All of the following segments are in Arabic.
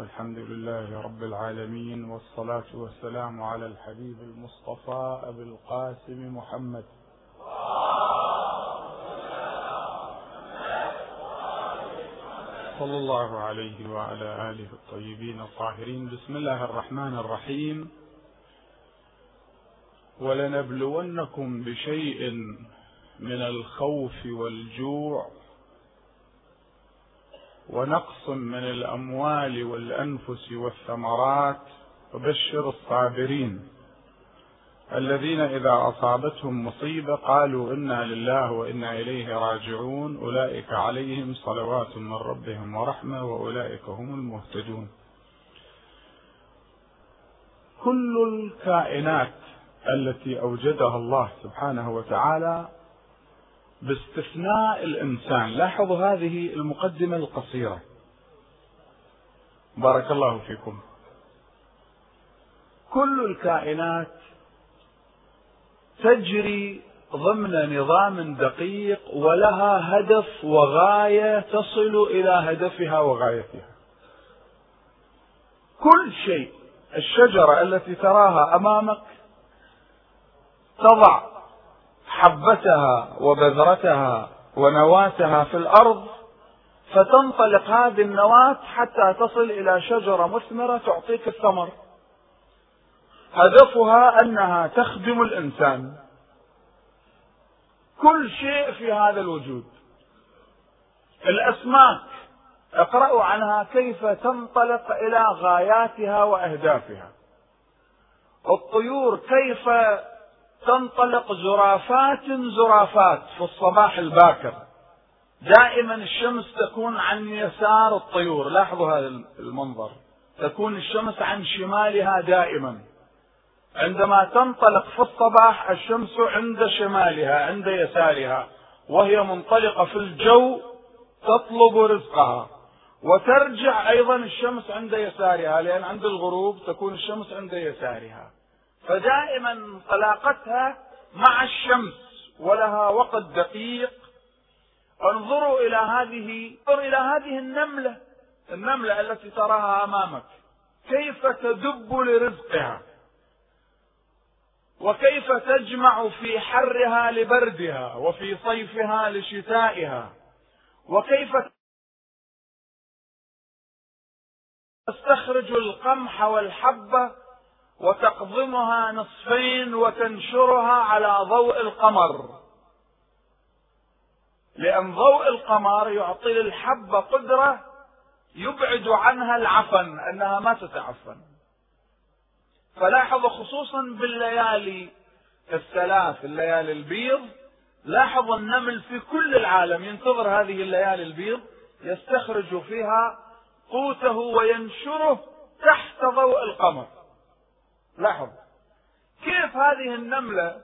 الحمد لله رب العالمين والصلاة والسلام على الحبيب المصطفى أبي القاسم محمد. صلى الله عليه وعلى آله الطيبين الطاهرين. بسم الله الرحمن الرحيم. ولنبلونكم بشيء من الخوف والجوع ونقص من الأموال والأنفس والثمرات وبشر الصابرين. الذين إذا أصابتهم مصيبة قالوا إنا لله وإنا إليه راجعون أولئك عليهم صلوات من ربهم ورحمة وأولئك هم المهتدون. كل الكائنات التي أوجدها الله سبحانه وتعالى باستثناء الإنسان. لاحظوا هذه المقدمة القصيرة. بارك الله فيكم. كل الكائنات تجري ضمن نظام دقيق ولها هدف وغاية تصل إلى هدفها وغايتها. كل شيء الشجرة التي تراها أمامك تضع حبتها وبذرتها ونواتها في الأرض فتنطلق هذه النواه حتى تصل إلى شجرة مثمرة تعطيك الثمر. هدفها أنها تخدم الإنسان. كل شيء في هذا الوجود. الأسماك اقرأوا عنها كيف تنطلق إلى غاياتها وأهدافها. الطيور كيف تنطلق زرافات زرافات في الصباح الباكر. دائما الشمس تكون عن يسار الطيور. لاحظوا هذا المنظر. تكون الشمس عن شمالها دائما. عندما تنطلق في الصباح الشمس عند شمالها عند يسارها وهي منطلقة في الجو تطلب رزقها. وترجع أيضا الشمس عند يسارها لأن عند الغروب تكون الشمس عند يسارها. فدائما انطلاقتها مع الشمس ولها وقت دقيق. انظروا إلى هذه انظر إلى هذه النملة النملة التي تراها أمامك. كيف تدب لرزقها. وكيف تجمع في حرها لبردها وفي صيفها لشتائها. وكيف تستخرج القمح والحبة وتقضمها نصفين وتنشرها على ضوء القمر. لأن ضوء القمر يعطي للحبة قدرة يبعد عنها العفن أنها ما تتعفن. فلاحظوا خصوصا بالليالي الثلاث الليالي البيض. لاحظ النمل في كل العالم ينتظر هذه الليالي البيض يستخرج فيها قوته وينشره تحت ضوء القمر. لاحظ. كيف هذه النملة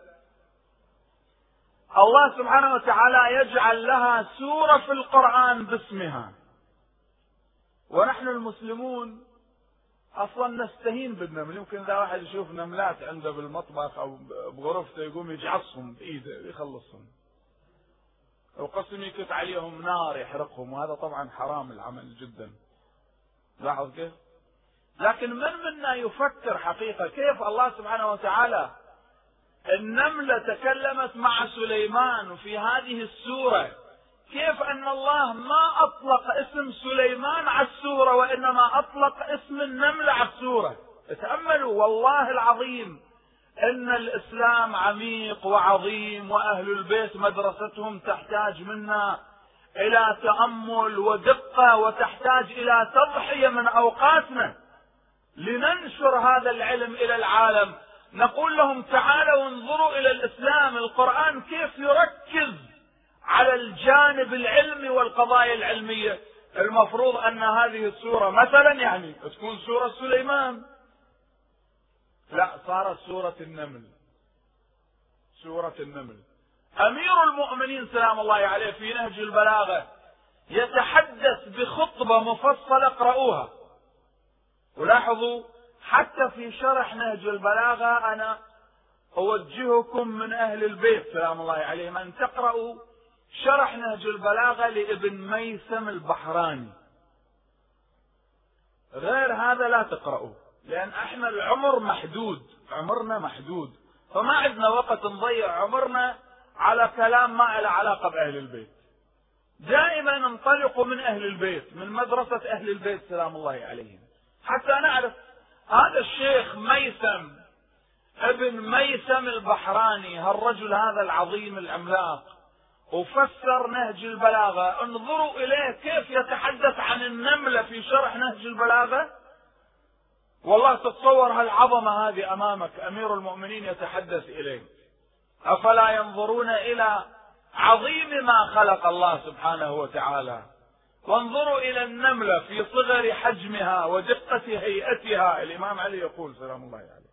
الله سبحانه وتعالى يجعل لها سورة في القرآن باسمها. ونحن المسلمون أصلا نستهين بالنمل. يمكن إذا واحد يشوف نملات عنده بالمطبخ أو بغرفته يقوم يجعصهم بإيده يخلصهم. وقسم يكت عليهم نار يحرقهم وهذا طبعا حرام العمل جدا. لاحظ كيف؟ لكن من منا يفكر حقيقة كيف الله سبحانه وتعالى النملة تكلمت مع سليمان في هذه السورة؟ كيف أن الله ما أطلق اسم سليمان على السورة وإنما أطلق اسم النملة على السورة؟ تأملوا والله العظيم إن الإسلام عميق وعظيم وأهل البيت مدرستهم تحتاج منا إلى تأمل ودقة وتحتاج إلى تضحية من أوقاتنا. لننشر هذا العلم إلى العالم. نقول لهم تعالوا انظروا إلى الإسلام. القرآن كيف يركز على الجانب العلمي والقضايا العلمية. المفروض أن هذه السورة مثلا يعني تكون سورة سليمان. لا صارت سورة النمل. سورة النمل. أمير المؤمنين سلام الله عليه في نهج البلاغة يتحدث بخطبة مفصلة اقرأوها ولاحظوا حتى في شرح نهج البلاغة أنا أوجهكم من أهل البيت سلام الله عليهم أن تقرأوا شرح نهج البلاغة لابن ميسم البحراني. غير هذا لا تقرأوا لأن إحنا العمر محدود عمرنا محدود فما عندنا وقت نضيع عمرنا على كلام ما له علاقة بأهل البيت. دائما انطلقوا من أهل البيت من مدرسة أهل البيت سلام الله عليهم. حتى نعرف هذا الشيخ ميسم ابن ميسم البحراني هالرجل هذا العظيم العملاق وفسر نهج البلاغة. انظروا إليه كيف يتحدث عن النملة في شرح نهج البلاغة. والله تتصور هالعظمة هذه أمامك أمير المؤمنين يتحدث إليه. أفلا ينظرون إلى عظيم ما خلق الله سبحانه وتعالى. وانظروا إلى النملة في صغر حجمها ودقة هيئتها. الإمام علي يقول سلام الله عليه.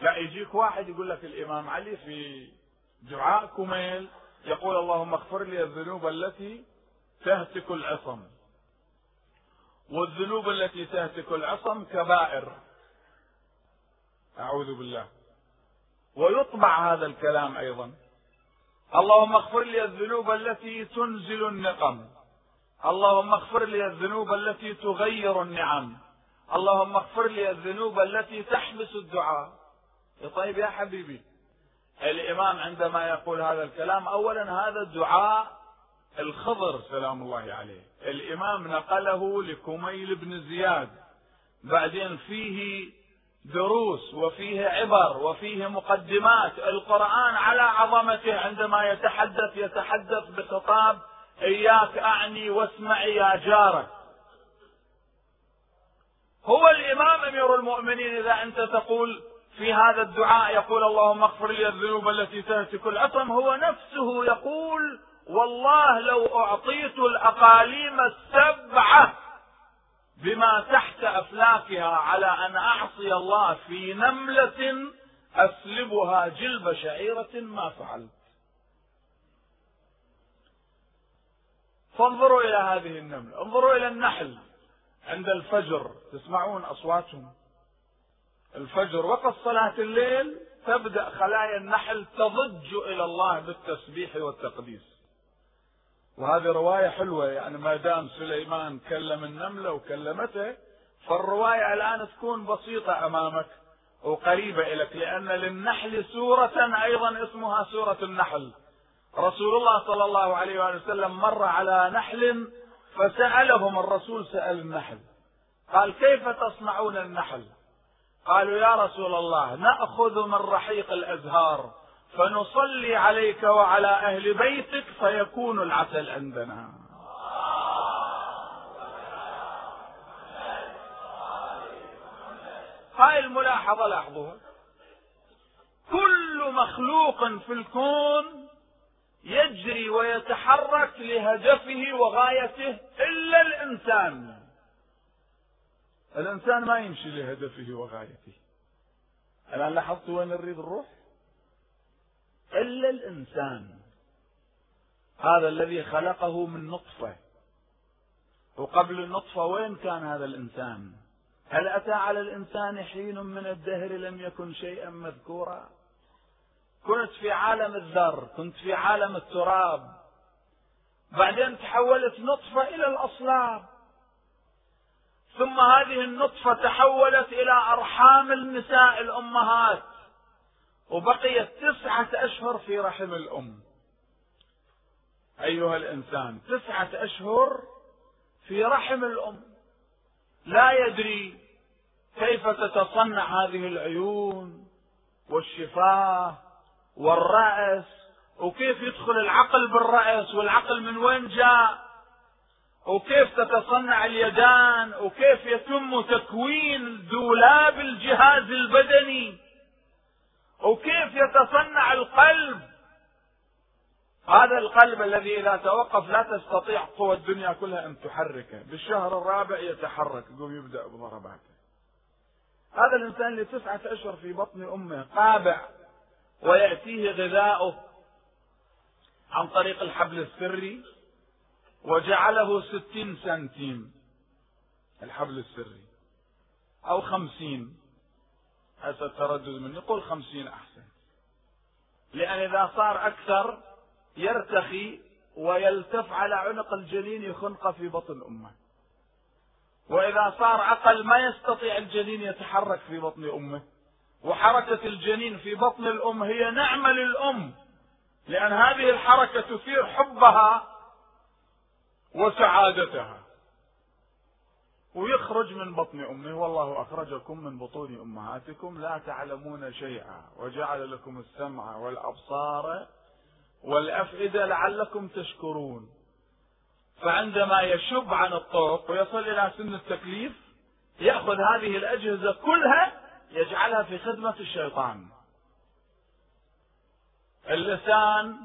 لا يجيك واحد يقول لك الإمام علي في دعاء كميل يقول اللهم اغفر لي الذنوب التي تهتك العصم. والذنوب التي تهتك العصم كبائر. أعوذ بالله. ويطبع هذا الكلام أيضا. اللهم اغفر لي الذنوب التي تنزل النقم. اللهم اغفر لي الذنوب التي تغير النعم. اللهم اغفر لي الذنوب التي تحبس الدعاء. طيب يا حبيبي الإمام عندما يقول هذا الكلام أولا هذا دعاء الخضر سلام الله عليه. الإمام نقله لكميل بن زياد. بعدين فيه دروس وفيه عبر وفيه مقدمات. القرآن على عظمته عندما يتحدث يتحدث بخطاب إياك أعني واسمعي يا جارك. هو الإمام أمير المؤمنين. إذا أنت تقول في هذا الدعاء يقول اللهم اغفر لي الذنوب التي تهتك الأطم هو نفسه يقول والله لو أعطيت الأقاليم السبعة بما تحت أفلاكها على أن أعصي الله في نملة أسلبها جلب شعيرة ما فعلت. فانظروا إلى هذه النملة. انظروا إلى النحل عند الفجر. تسمعون أصواتهم. الفجر وقت صلاة الليل تبدأ خلايا النحل تضج إلى الله بالتسبيح والتقديس. وهذه رواية حلوة يعني ما دام سليمان كلم النملة وكلمته فالرواية الآن تكون بسيطة أمامك وقريبة إليك لأن للنحل سورة أيضا اسمها سورة النحل. رسول الله صلى الله عليه وآله وسلم مر على نحل فسألهم الرسول سأل النحل. قال كيف تصنعون النحل؟ قالوا يا رسول الله نأخذ من رحيق الأزهار. فنصلي عليك وعلى أهل بيتك فيكون العسل عندنا. هاي الملاحظة لاحظوها. كل مخلوق في الكون يجري ويتحرك لهدفه وغايته إلا الإنسان. الإنسان ما يمشي لهدفه وغايته. الآن لاحظت وين نريد نروح إلا الإنسان. هذا الذي خلقه من نطفة. وقبل النطفة وين كان هذا الإنسان؟ هل أتى على الإنسان حين من الدهر لم يكن شيئا مذكورا؟ كنت في عالم الذر كنت في عالم التراب. بعدين تحولت نطفة إلى الأصلاب ثم هذه النطفة تحولت إلى أرحام النساء الأمهات. وبقيت تسعة أشهر في رحم الأم. أيها الإنسان تسعة أشهر في رحم الأم. لا يدري كيف تتصنع هذه العيون والشفاه والرأس وكيف يدخل العقل بالرأس والعقل من وين جاء وكيف تتصنع اليدان وكيف يتم تكوين دولاب الجهاز البدني. وكيف يتصنع القلب؟ هذا القلب الذي إذا توقف لا تستطيع قوى الدنيا كلها أن تحركه. بالشهر الرابع يتحرك يقوم يبدأ بضرباته. هذا الإنسان اللي تسعة أشهر في بطن أمه قابع ويأتيه غذاؤه عن طريق الحبل السري وجعله ستين سنتيم. الحبل السري. أو خمسين. هذا التردد من يقول خمسين أحسن. لأن إذا صار أكثر يرتخي ويلتف على عنق الجنين يخنق في بطن أمه. وإذا صار عقل ما يستطيع الجنين يتحرك في بطن أمه. وحركة الجنين في بطن الأم هي نعمة للأم. لأن هذه الحركة تثير حبها وسعادتها. ويخرج من بطن امه والله أخرجكم من بطون أمهاتكم لا تعلمون شيئا. وجعل لكم السمع والأبصار والأفئدة لعلكم تشكرون. فعندما يشب عن الطرق ويصل إلى سن التكليف يأخذ هذه الأجهزة كلها يجعلها في خدمة الشيطان. اللسان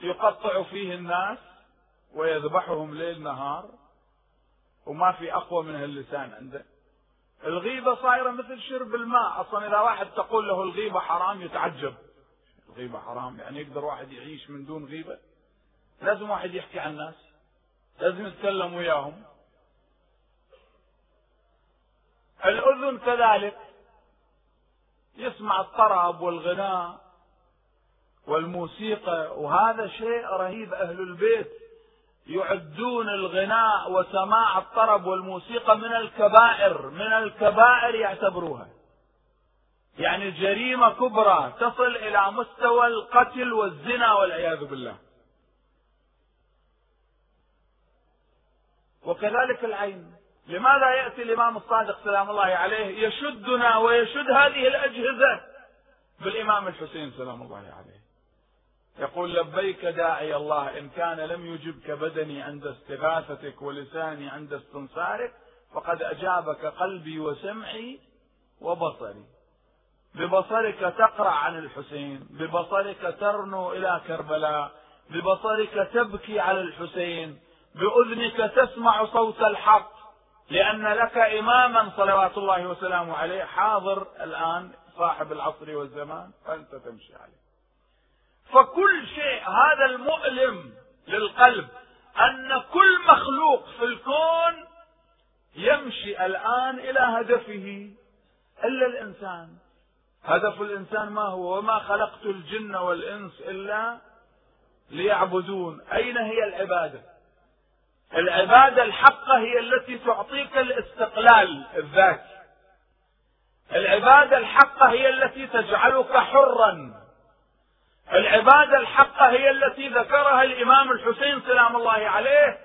يقطع فيه الناس ويذبحهم ليل نهار. وما في أقوى من اللسان عنده. الغيبة صايرة مثل شرب الماء. أصلا إذا واحد تقول له الغيبة حرام يتعجب. الغيبة حرام يعني يقدر واحد يعيش من دون غيبة. لازم واحد يحكي عن الناس. لازم يتكلم وياهم. الأذن كذلك. يسمع الطرب والغناء والموسيقى. وهذا شيء رهيب أهل البيت. يعدون الغناء وسماع الطرب والموسيقى من الكبائر من الكبائر يعتبروها. يعني جريمة كبرى تصل إلى مستوى القتل والزنا والعياذ بالله. وكذلك العين. لماذا يأتي الإمام الصادق سلام الله عليه يشدنا ويشد هذه الأجهزة؟ بالإمام الحسين سلام الله عليه. يقول لبيك داعي الله إن كان لم يجبك بدني عند استغاثتك ولساني عند استنصارك فقد أجابك قلبي وسمعي وبصري. ببصرك تقرأ عن الحسين ببصرك ترنو إلى كربلاء ببصرك تبكي على الحسين بأذنك تسمع صوت الحق لأن لك إماما صلوات الله وسلامه عليه. حاضر الآن صاحب العصر والزمان فأنت تمشي عليه. فكل شيء هذا المؤلم للقلب أن كل مخلوق في الكون يمشي الآن إلى هدفه إلا الإنسان. هدف الإنسان ما هو؟ وما خلقت الجن والإنس إلا ليعبدون. أين هي العبادة؟ العبادة الحقة هي التي تعطيك الاستقلال الذاتي. العبادة الحقة هي التي تجعلك حرا. العبادة الحقة هي التي ذكرها الإمام الحسين سلام الله عليه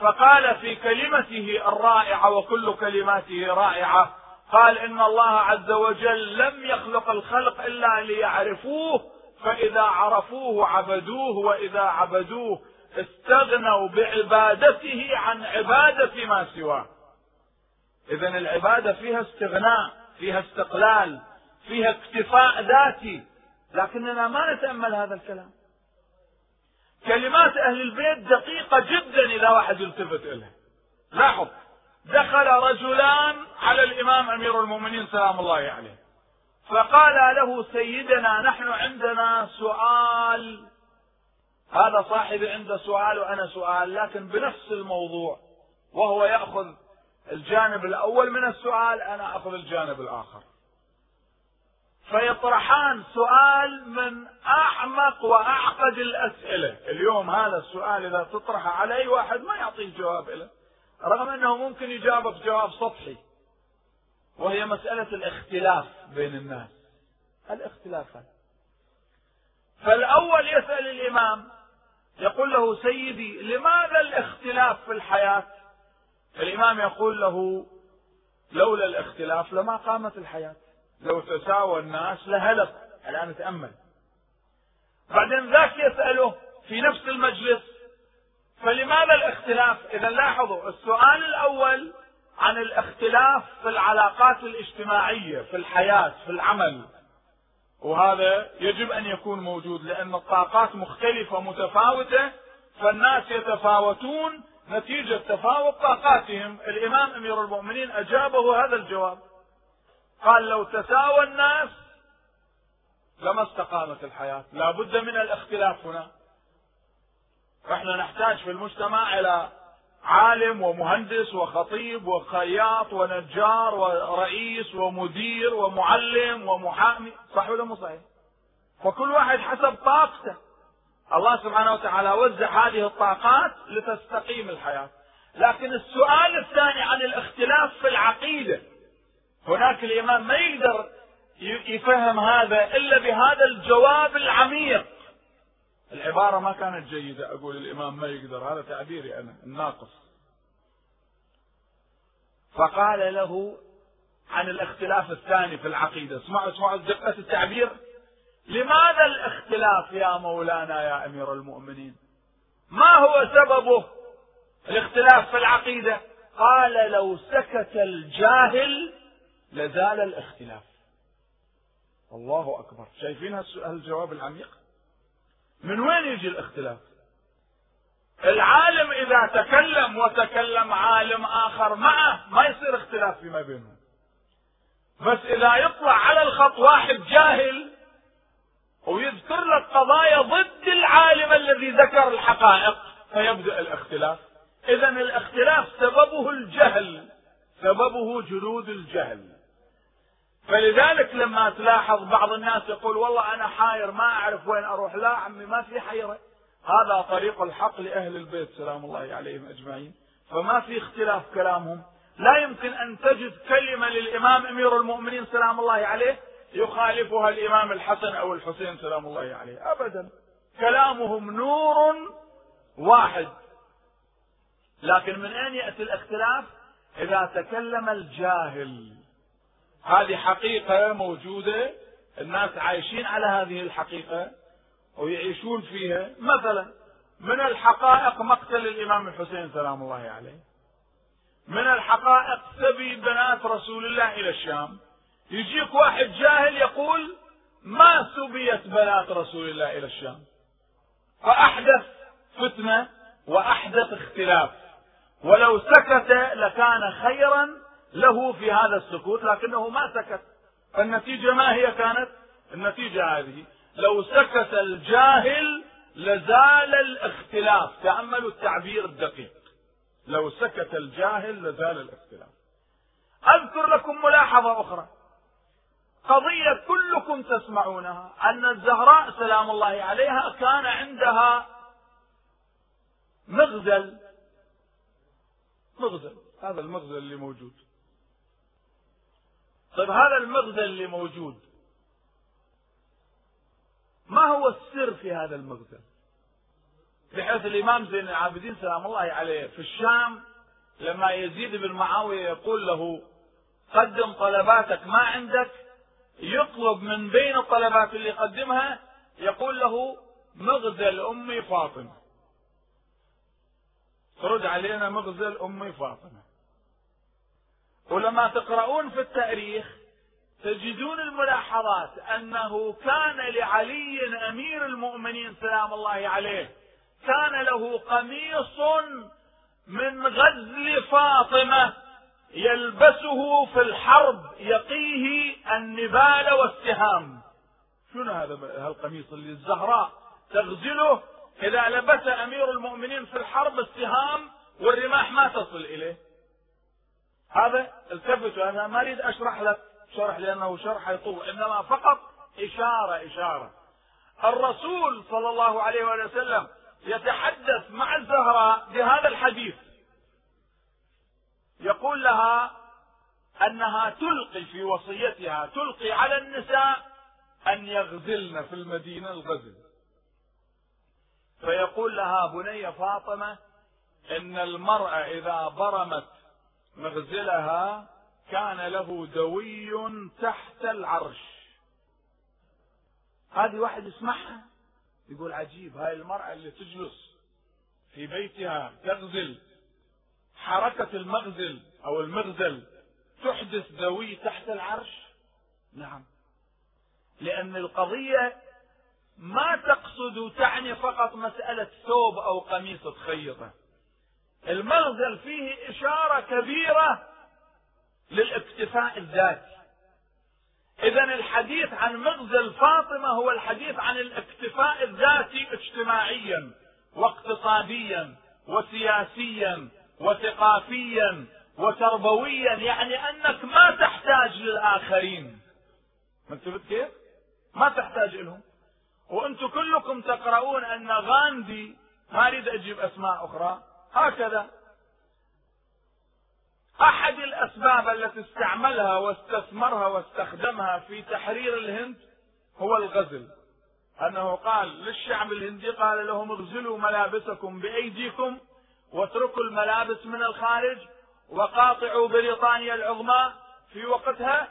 فقال في كلمته الرائعة وكل كلماته رائعة قال إن الله عز وجل لم يخلق الخلق إلا ليعرفوه فإذا عرفوه عبدوه وإذا عبدوه استغنوا بعبادته عن عبادة ما سواه. إذا العبادة فيها استغناء فيها استقلال فيها اكتفاء ذاتي. لكننا ما نتأمل هذا الكلام. كلمات أهل البيت دقيقة جدا إذا واحد يلتفت إليها. لاحظ دخل رجلان على الإمام أمير المؤمنين سلام الله عليه. فقال له سيدنا نحن عندنا سؤال. هذا صاحبي عنده سؤال وأنا سؤال لكن بنفس الموضوع. وهو يأخذ الجانب الأول من السؤال أنا أخذ الجانب الآخر. فيطرحان سؤال من أعمق وأعقد الأسئلة، اليوم هذا السؤال إذا تطرحه على أي واحد ما يعطيك جواب له، رغم أنه ممكن يجاوبك جواب سطحي. وهي مسألة الاختلاف بين الناس. الاختلاف هذا. فالأول يسأل الإمام يقول له سيدي لماذا الاختلاف في الحياة؟ الإمام يقول له لولا الاختلاف لما قامت الحياة. لو تساوى الناس لهلك الآن تأمل. بعدين ذاك يسأله في نفس المجلس فلماذا الاختلاف؟ إذا لاحظوا السؤال الأول عن الاختلاف في العلاقات الاجتماعية في الحياة في العمل. وهذا يجب أن يكون موجود لأن الطاقات مختلفة متفاوتة فالناس يتفاوتون نتيجة تفاوت طاقاتهم. الإمام أمير المؤمنين أجابه هذا الجواب. قال لو تساوى الناس لما استقامت الحياة. لا بد من الاختلاف هنا. إحنا نحتاج في المجتمع إلى عالم ومهندس وخطيب وخياط ونجار ورئيس ومدير ومعلم ومحامي. صح ولا مو صحيح؟ فكل واحد حسب طاقته. الله سبحانه وتعالى وزع هذه الطاقات لتستقيم الحياة. لكن السؤال الثاني عن الاختلاف في العقيدة. هناك الإمام ما يقدر يفهم هذا إلا بهذا الجواب العميق. العبارة ما كانت جيدة. أقول الإمام ما يقدر. هذا تعبيري أنا الناقص. فقال له عن الاختلاف الثاني في العقيدة. اسمعوا اسمعوا دقة التعبير. لماذا الاختلاف يا مولانا يا أمير المؤمنين؟ ما هو سببه الاختلاف في العقيدة؟ قال لو سكت الجاهل لزال الاختلاف. الله أكبر. شايفين هالجواب العميق؟ من وين يجي الاختلاف؟ العالم إذا تكلم وتكلم عالم آخر معه ما يصير اختلاف فيما بينهم. بس إذا يطلع على الخط واحد جاهل ويذكر لك قضايا ضد العالم الذي ذكر الحقائق فيبدأ الاختلاف. إذا الاختلاف سببه الجهل سببه جلود الجهل. فلذلك لما تلاحظ بعض الناس يقول والله أنا حاير ما أعرف وين أروح. لا عمي ما في حيرة. هذا طريق الحق لأهل البيت سلام الله عليهم أجمعين. فما في اختلاف كلامهم. لا يمكن أن تجد كلمة للإمام أمير المؤمنين سلام الله عليه يخالفها الإمام الحسن أو الحسين سلام الله عليه. أبدا. كلامهم نور واحد. لكن من أين يأتي الاختلاف؟ إذا تكلم الجاهل. هذه حقيقة موجودة الناس عايشين على هذه الحقيقة ويعيشون فيها. مثلا من الحقائق مقتل الإمام الحسين سلام الله عليه. من الحقائق سبي بنات رسول الله إلى الشام. يجيك واحد جاهل يقول ما سبيت بنات رسول الله إلى الشام؟ فأحدث فتنة وأحدث اختلاف. ولو سكت لكان خيرا له في هذا السكوت لكنه ما سكت. فالنتيجة ما هي كانت؟ النتيجة هذه. لو سكت الجاهل لزال الاختلاف. تأملوا التعبير الدقيق. لو سكت الجاهل لزال الاختلاف. أذكر لكم ملاحظة أخرى. قضية كلكم تسمعونها أن الزهراء سلام الله عليها كان عندها مغزل. مغزل. هذا المغزل اللي موجود. طيب هذا المغزل اللي موجود ما هو السر في هذا المغزل بحيث الإمام زين العابدين سلام الله عليه في الشام لما يزيد بن معاوية يقول له قدم طلباتك ما عندك يطلب من بين الطلبات اللي يقدمها يقول له مغزل أمي فاطمة. ترد علينا مغزل أمي فاطمة. ولما تقرؤون في التاريخ تجدون الملاحظات أنه كان لعلي أمير المؤمنين سلام الله عليه كان له قميص من غزل فاطمة يلبسه في الحرب يقيه النبال والسهام. شنو هذا هالقميص اللي الزهراء تغزله؟ إذا لبس أمير المؤمنين في الحرب السهام والرماح ما تصل إليه. هذا التفتوا أنا ما أريد أشرح لك شرح لأنه شرح يطول إنما فقط إشارة إشارة. الرسول صلى الله عليه وسلم يتحدث مع الزهراء بهذا الحديث. يقول لها أنها تلقي في وصيتها تلقي على النساء أن يغزلن في المدينة الغزل. فيقول لها بني فاطمة إن المرأة إذا برمت مغزلها كان له دوي تحت العرش. هذه واحد يسمعها يقول عجيب هاي المرأة اللي تجلس في بيتها تغزل. حركة المغزل أو المغزل تحدث ذوي تحت العرش؟ نعم. لأن القضية ما تقصد تعني فقط مسألة ثوب أو قميص تخيطه المغزل فيه إشارة كبيرة للاكتفاء الذاتي. إذا الحديث عن مغزل فاطمة هو الحديث عن الاكتفاء الذاتي اجتماعيا واقتصاديا وسياسيا وثقافيا وتربويا يعني أنك ما تحتاج للآخرين. انتبهت كيف؟ ما تحتاج لهم وأنتم كلكم تقرؤون أن غاندي ما أريد أجيب أسماء أخرى هكذا. أحد الأسباب التي استعملها واستثمرها واستخدمها في تحرير الهند هو الغزل. أنه قال للشعب الهندي قال لهم اغزلوا ملابسكم بأيديكم واتركوا الملابس من الخارج وقاطعوا بريطانيا العظمى في وقتها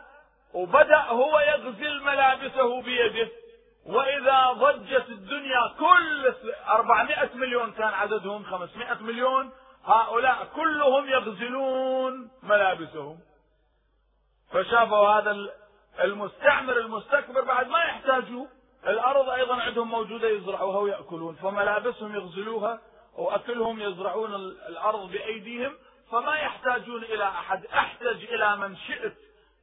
وبدأ هو يغزل ملابسه بيده. وإذا ضجت الدنيا كل 400 مليون كان عددهم 500 مليون هؤلاء كلهم يغزلون ملابسهم. فشافوا هذا المستعمر المستكبر بعد ما يحتاجوا. الأرض أيضا عندهم موجودة يزرعوها ويأكلون. فملابسهم يغزلوها وأكلهم يزرعون الأرض بأيديهم. فما يحتاجون إلى أحد. احتج إلى من شئت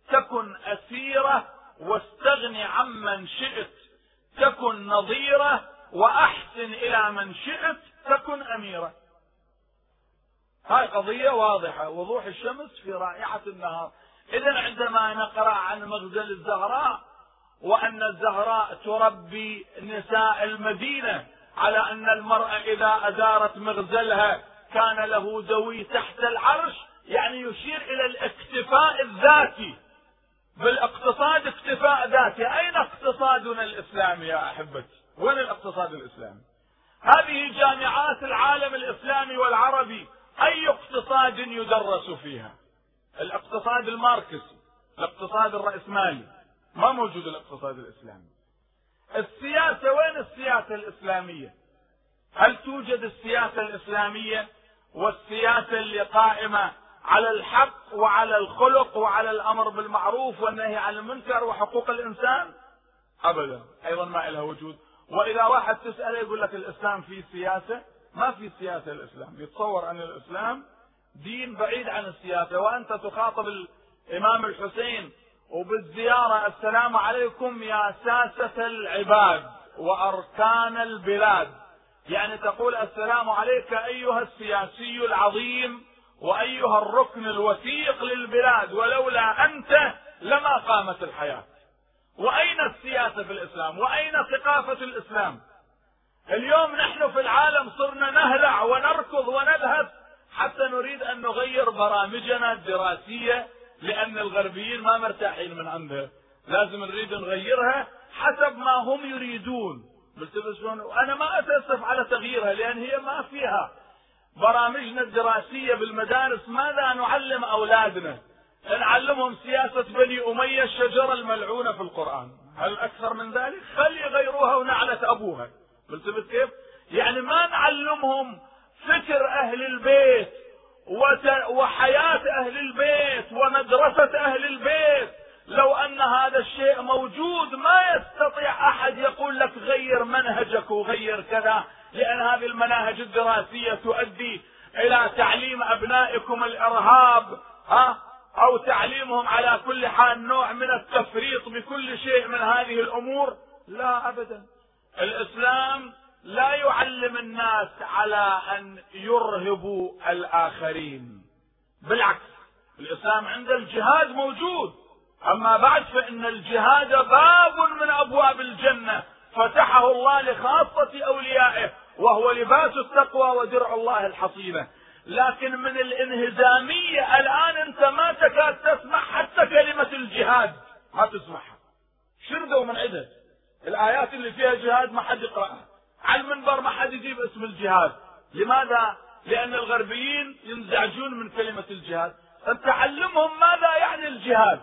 تكن أسيرة واستغني عمن شئت. تكن نظيرة وأحسن إلى من شئت تكن أميرة. هاي قضية واضحة وضوح الشمس في رائحة النهار. إذا عندما نقرأ عن مغزل الزهراء وأن الزهراء تربي نساء المدينة على أن المرأة إذا أدارت مغزلها كان له دوي تحت العرش يعني يشير إلى الاكتفاء الذاتي. بالاقتصاد اكتفاء ذاتي. أين اقتصادنا الإسلامي يا أحبتي؟ وين الاقتصاد الإسلامي؟ هذه جامعات العالم الإسلامي والعربي أي اقتصاد يدرس فيها؟ الاقتصاد الماركسي الاقتصاد الرأسمالي ما موجود الاقتصاد الإسلامي. السياسة وين السياسة الإسلامية؟ هل توجد السياسة الإسلامية؟ والسياسة اللي قائمة على الحق وعلى الخلق وعلى الأمر بالمعروف والنهي عن المنكر وحقوق الإنسان؟ أبدا. أيضا ما لها وجود. وإذا واحد تسأله يقول لك الإسلام فيه سياسة؟ ما في سياسة الإسلام. يتصور أن الإسلام دين بعيد عن السياسة. وأنت تخاطب الإمام الحسين وبالزيارة السلام عليكم يا ساسة العباد وأركان البلاد. يعني تقول السلام عليك أيها السياسي العظيم وأيها الركن الوثيق للبلاد ولولا أنت لما قامت الحياة. وأين السياسة في الإسلام؟ وأين ثقافة الإسلام؟ اليوم نحن في العالم صرنا نهلع ونركض ونذهب حتى نريد أن نغير برامجنا الدراسية لأن الغربيين ما مرتاحين من عندها لازم نريد نغيرها حسب ما هم يريدون. وأنا ما أتأسف على تغييرها لأن هي ما فيها برامجنا الدراسية بالمدارس ماذا نعلم أولادنا؟ نعلمهم سياسة بني أمية الشجرة الملعونة في القرآن؟ هل أكثر من ذلك؟ خلي يغيروها ونعلة أبوها. ملتفت كيف؟ يعني ما نعلمهم فكر أهل البيت وحياة أهل البيت ومدرسة أهل البيت. لو أن هذا الشيء موجود ما يستطيع أحد يقول لك غير منهجك وغير كذا. لأن هذه المناهج الدراسية تؤدي إلى تعليم أبنائكم الإرهاب ها؟ أو تعليمهم على كل حال نوع من التفريط بكل شيء من هذه الأمور؟ لا أبدا. الإسلام لا يعلم الناس على أن يرهبوا الآخرين. بالعكس الإسلام عند الجهاد موجود. أما بعد فإن الجهاد باب من أبواب الجنة. فتحه الله لخاصة أوليائه. وهو لباس التقوى ودرع الله الحصينة. لكن من الانهزامية الآن أنت ما تكاد تسمع حتى كلمة الجهاد. ما تسمعها. شردوا من عدة؟ الآيات اللي فيها جهاد ما حد يقرأها. على المنبر ما حد يجيب اسم الجهاد. لماذا؟ لأن الغربيين ينزعجون من كلمة الجهاد. أنت علمهم ماذا يعني الجهاد؟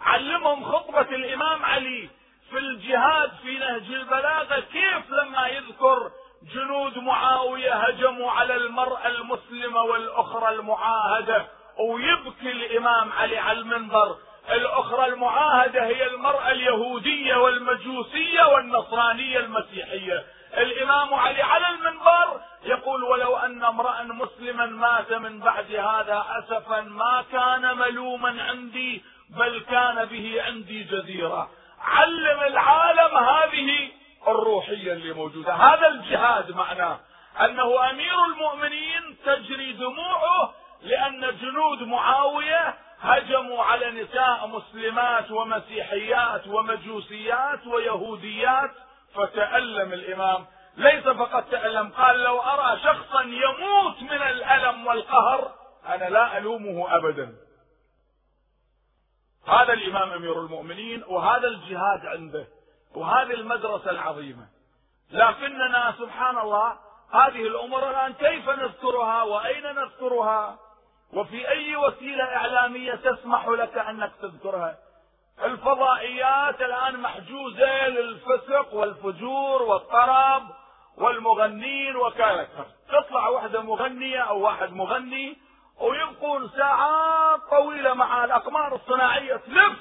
علمهم خطبة الإمام علي في الجهاد في نهج البلاغة كيف لما يذكر جنود معاوية هجموا على المرأة المسلمة والأخرى المعاهدة ويبكي الإمام علي على المنبر. الأخرى المعاهدة هي المرأة اليهودية والمجوسية والنصرانية المسيحية. الإمام علي على المنبر يقول ولو أن امرأ مسلما مات من بعد هذا أسفا ما كان ملوما عندي بل كان به عندي جزيرة. علم العالم هذه الروحية اللي موجودة. هذا الجهاد معناه أنه أمير المؤمنين تجري دموعه لأن جنود معاوية هجموا على نساء مسلمات ومسيحيات ومجوسيات ويهوديات. فتألم الإمام. ليس فقط تألم قال لو أرى شخصا يموت من الألم والقهر أنا لا ألومه أبدا. هذا الإمام أمير المؤمنين وهذا الجهاد عنده. وهذه المدرسة العظيمة. لكننا سبحان الله هذه الأمور الآن كيف نذكرها وأين نذكرها؟ وفي أي وسيلة إعلامية تسمح لك أنك تذكرها؟ الفضائيات الآن محجوزة للفسق والفجور والطرب والمغنين وكذا تطلع واحدة مغنية أو واحد مغني ويبقون ساعات طويلة مع الأقمار الصناعية تلف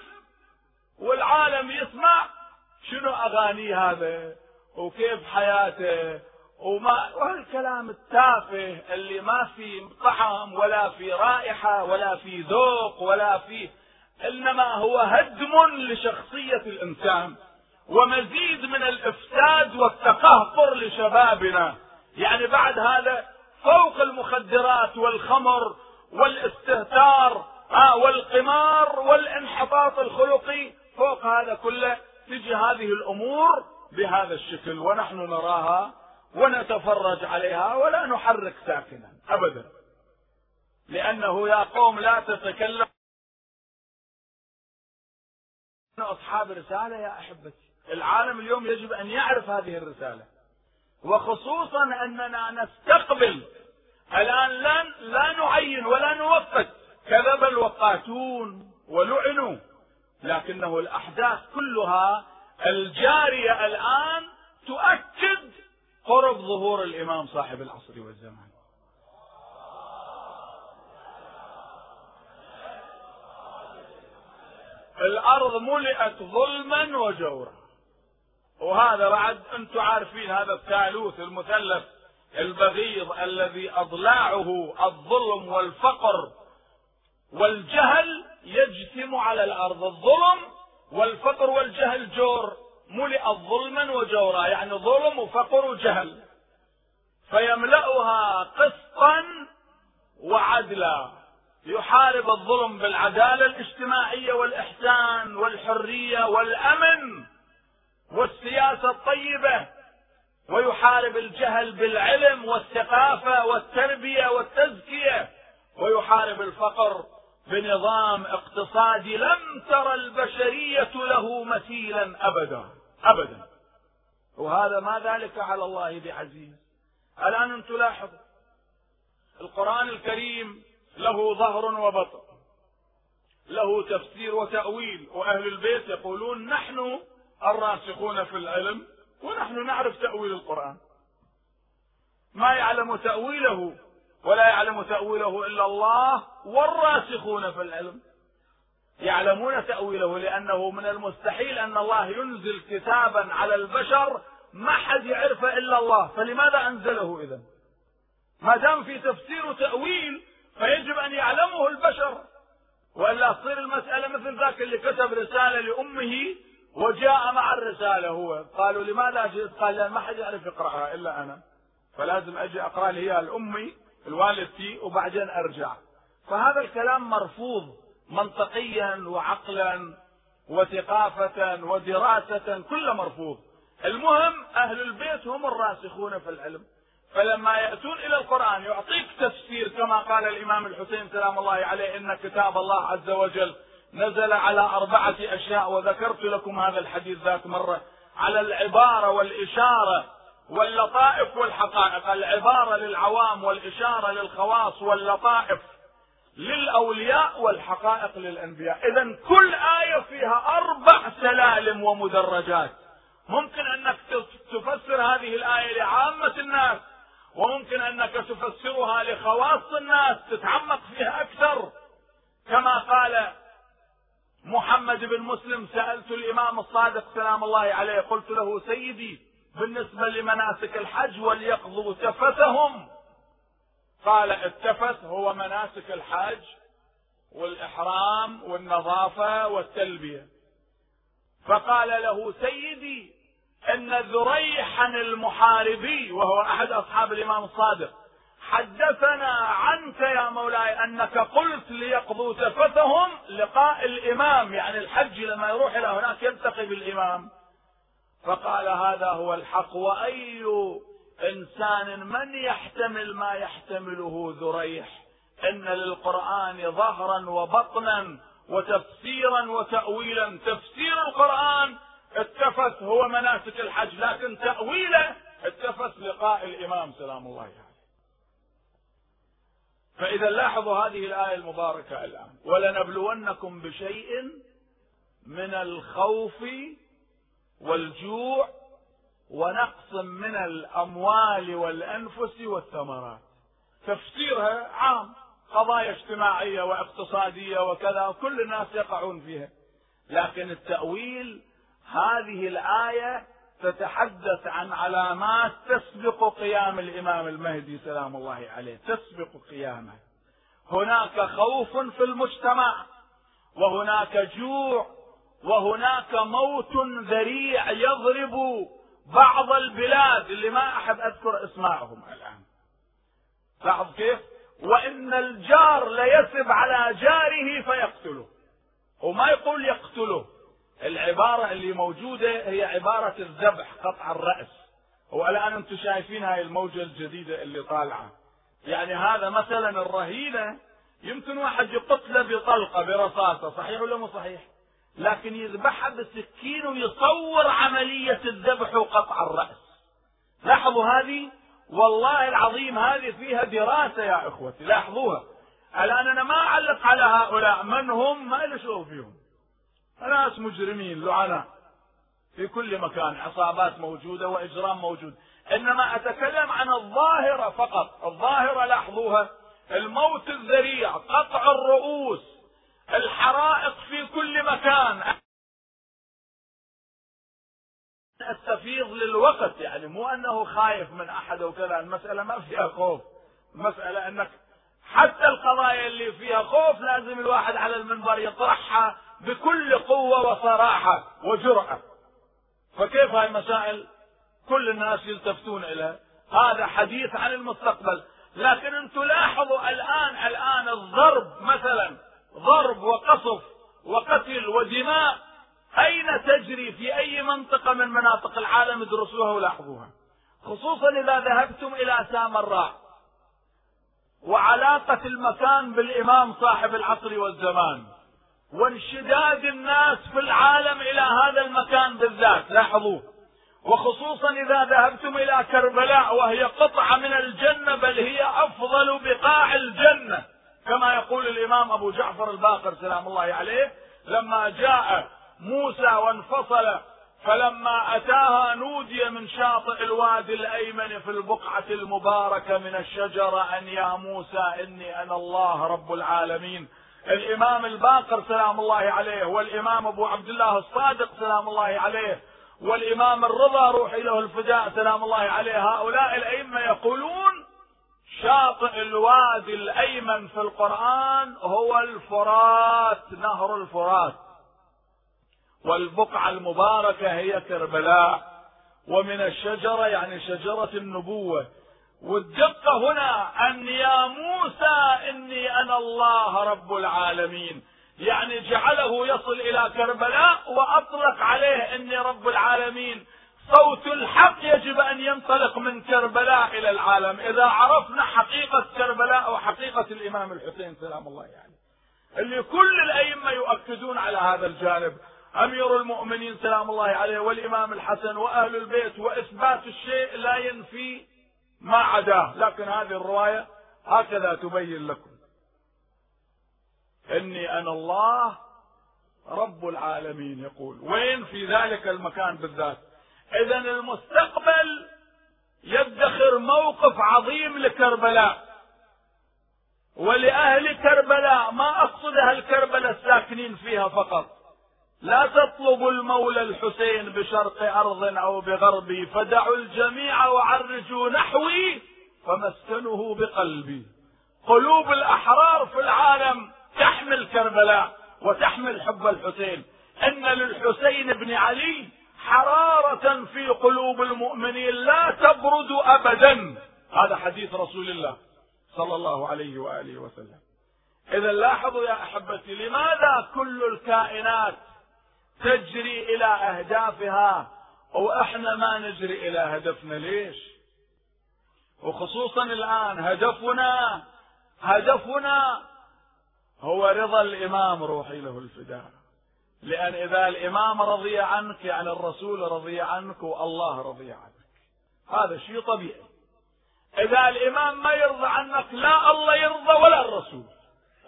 والعالم يسمع شنو أغاني هذا؟ وكيف حياته؟ وما وهالكلام التافه اللي ما في طعم ولا في رائحة ولا في ذوق ولا في إنما هو هدم لشخصية الإنسان ومزيد من الإفساد والتقهقر لشبابنا. يعني بعد هذا فوق المخدرات والخمر والاستهتار آه والقمار والانحطاط الخلقي فوق هذا كله تجي هذه الأمور بهذا الشكل ونحن نراها ونتفرج عليها ولا نحرك ساكنا أبدا. لأنه يا قوم لا تتكلم. أصحاب رسالة يا أحبتي. العالم اليوم يجب أن يعرف هذه الرسالة. وخصوصا أننا نستقبل الآن لا لا نعين ولا نوفق كذب الوقاتون ولعنوا. لكنه الأحداث كلها الجارية الآن تؤكد قرب ظهور الإمام صاحب العصر والزمان. الأرض ملئت ظلما وجورا. وهذا بعد أنتم عارفين هذا الثالوث المثلث البغيض الذي أضلاعه الظلم والفقر والجهل يجثم على الأرض الظلم والفقر والجهل جور ملئت ظلما وجورا يعني ظلم وفقر وجهل. فيملأها قسطا وعدلا يحارب الظلم بالعدالة الاجتماعية والإحسان والحرية والأمن والسياسة الطيبة ويحارب الجهل بالعلم والثقافة والتربية والتزكية ويحارب الفقر بنظام اقتصادي لم تر البشرية له مثيلا أبدا أبدا. وهذا ما ذلك على الله بعزيز. الآن أن تلاحظوا القرآن الكريم له ظهر وبطن له تفسير وتأويل وأهل البيت يقولون نحن الراسخون في العلم ونحن نعرف تأويل القرآن. ما يعلم تأويله ولا يعلم تأويله إلا الله والراسخون في العلم يعلمون تأويله لأنه من المستحيل أن الله ينزل كتابا على البشر ما حد يعرفه إلا الله. فلماذا أنزله إذا ما دام في تفسير وتأويل فيجب أن يعلمه البشر. وإلا تصير المسألة مثل ذاك اللي كتب رسالة لأمه وجاء مع الرسالة هو. قالوا لماذا جئت؟ قال لأن ما حد يعرف يقرأها إلا أنا. فلازم أجي أقرأ لي لأمي. الوالدتي وبعدين أرجع. فهذا الكلام مرفوض منطقيا وعقلا وثقافة ودراسة كله مرفوض. المهم أهل البيت هم الراسخون في العلم. فلما يأتون إلى القرآن يعطيك تفسير كما قال الإمام الحسين سلام الله عليه إن كتاب الله عز وجل نزل على أربعة أشياء وذكرت لكم هذا الحديث ذات مرة على العبارة والإشارة واللطائف والحقائق العبارة للعوام والإشارة للخواص واللطائف للأولياء والحقائق للأنبياء. إذا كل آية فيها أربع سلالم ومدرجات. ممكن أنك تفسر هذه الآية لعامة الناس وممكن أنك تفسرها لخواص الناس تتعمق فيها أكثر. كما قال محمد بن مسلم سألت الإمام الصادق سلام الله عليه قلت له سيدي بالنسبة لمناسك الحج وليقضوا تفتهم قال التفت هو مناسك الحج والإحرام والنظافة والتلبية. فقال له سيدي إن ذريحا المحاربي وهو أحد أصحاب الإمام الصادق حدثنا عنك يا مولاي أنك قلت ليقضوا تفتهم لقاء الإمام يعني الحج لما يروح إلى هناك يلتقي بالإمام. فقال هذا هو الحق وأي إنسان من يحتمل ما يحتمله ذريح إن للقرآن ظهرا وبطنا وتفسيرا وتأويلا. تفسير القرآن اتفت هو مناسك الحج لكن تأويله اتفت لقاء الإمام سلام الله عليه. فإذا لاحظوا هذه الآية المباركة الآن. ولنبلونكم بشيء من الخوف والجوع ونقص من الأموال والأنفس والثمرات. تفسيرها عام قضايا اجتماعية واقتصادية وكذا كل الناس يقعون فيها. لكن التأويل هذه الآية تتحدث عن علامات تسبق قيام الإمام المهدي سلام الله عليه تسبق قيامه. هناك خوف في المجتمع وهناك جوع وهناك موت ذريع يضرب بعض البلاد اللي ما أحب أذكر اسمائهم الآن. لاحظ كيف؟ وإن الجار ليسب على جاره فيقتله. وما يقول يقتله. العبارة اللي موجودة هي عبارة الذبح قطع الرأس. والآن أنتم شايفين هاي الموجة الجديدة اللي طالعة. يعني هذا مثلا الرهينة يمكن واحد يقتله بطلقة برصاصة صحيح ولا مو صحيح؟ لكن يذبحها بسكين ويصور عملية الذبح وقطع الرأس. لاحظوا هذه؟ والله العظيم هذه فيها دراسة يا إخوتي لاحظوها. الآن أنا ما أعلق على هؤلاء من هم؟ ما له شغل فيهم. ناس مجرمين لعناء في كل مكان عصابات موجودة وإجرام موجود. إنما أتكلم عن الظاهرة فقط. الظاهرة لاحظوها. الموت الذريع قطع الرؤوس. الحرائق في كل مكان. استفيض للوقت يعني مو أنه خايف من أحد وكذا المسألة ما فيها خوف. المسألة أنك حتى القضايا اللي فيها خوف لازم الواحد على المنبر يطرحها بكل قوة وصراحة وجرأة. فكيف هاي المسائل؟ كل الناس يلتفتون إليها هذا حديث عن المستقبل. لكن أنتم لاحظوا الآن الآن الضرب مثلا. ضرب وقصف وقتل ودماء أين تجري في أي منطقة من مناطق العالم ادرسوها ولاحظوها. خصوصا إذا ذهبتم إلى سامراء وعلاقة المكان بالإمام صاحب العصر والزمان. وانشداد الناس في العالم إلى هذا المكان بالذات لاحظوه. وخصوصا إذا ذهبتم إلى كربلاء وهي قطعة من الجنة بل هي أفضل بقاع الجنة. كما يقول الإمام أبو جعفر الباقر سلام الله عليه لما جاء موسى وانفصل فلما أتاها نودي من شاطئ الوادي الأيمن في البقعة المباركة من الشجرة أن يا موسى إني أنا الله رب العالمين. الإمام الباقر سلام الله عليه والإمام أبو عبد الله الصادق سلام الله عليه والإمام الرضا روح له الفداء سلام الله عليه. هؤلاء الأئمة يقولون شاطئ الوادي الأيمن في القرآن هو الفرات نهر الفرات. والبقعة المباركة هي كربلاء. ومن الشجرة يعني شجرة النبوة. والدقة هنا أن يا موسى إني أنا الله رب العالمين. يعني جعله يصل إلى كربلاء وأطلق عليه إني رب العالمين. صوت الحق يجب أن ينطلق من كربلاء إلى العالم. إذا عرفنا حقيقة كربلاء وحقيقة الإمام الحسين سلام الله يعني. اللي كل الأئمة يؤكدون على هذا الجانب. أمير المؤمنين سلام الله عليه والإمام الحسن وأهل البيت وإثبات الشيء لا ينفي ما عداه. لكن هذه الرواية هكذا تبين لكم. إني أنا الله رب العالمين يقول. وين في ذلك المكان بالذات؟ إذا المستقبل يدخر موقف عظيم لكربلاء. ولأهل كربلاء ما أقصد أهل كربلاء الساكنين فيها فقط. لا تطلبوا المولى الحسين بشرق أرض أو بغرب فدعوا الجميع وعرجوا نحوي فمسكنه بقلبي قلوب الأحرار في العالم تحمل كربلاء وتحمل حب الحسين. إن للحسين بن علي حرارة في قلوب المؤمنين لا تبرد ابدا. هذا حديث رسول الله صلى الله عليه وآله وسلم. إذا لاحظوا يا أحبتي لماذا كل الكائنات تجري إلى أهدافها وإحنا ما نجري إلى هدفنا؟ ليش؟ وخصوصا الآن هدفنا هدفنا هو رضا الإمام روحي له الفداء. لأن إذا الإمام رضي عنك يعني الرسول رضي عنك والله رضي عنك. هذا شيء طبيعي. إذا الإمام ما يرضى عنك لا الله يرضى ولا الرسول.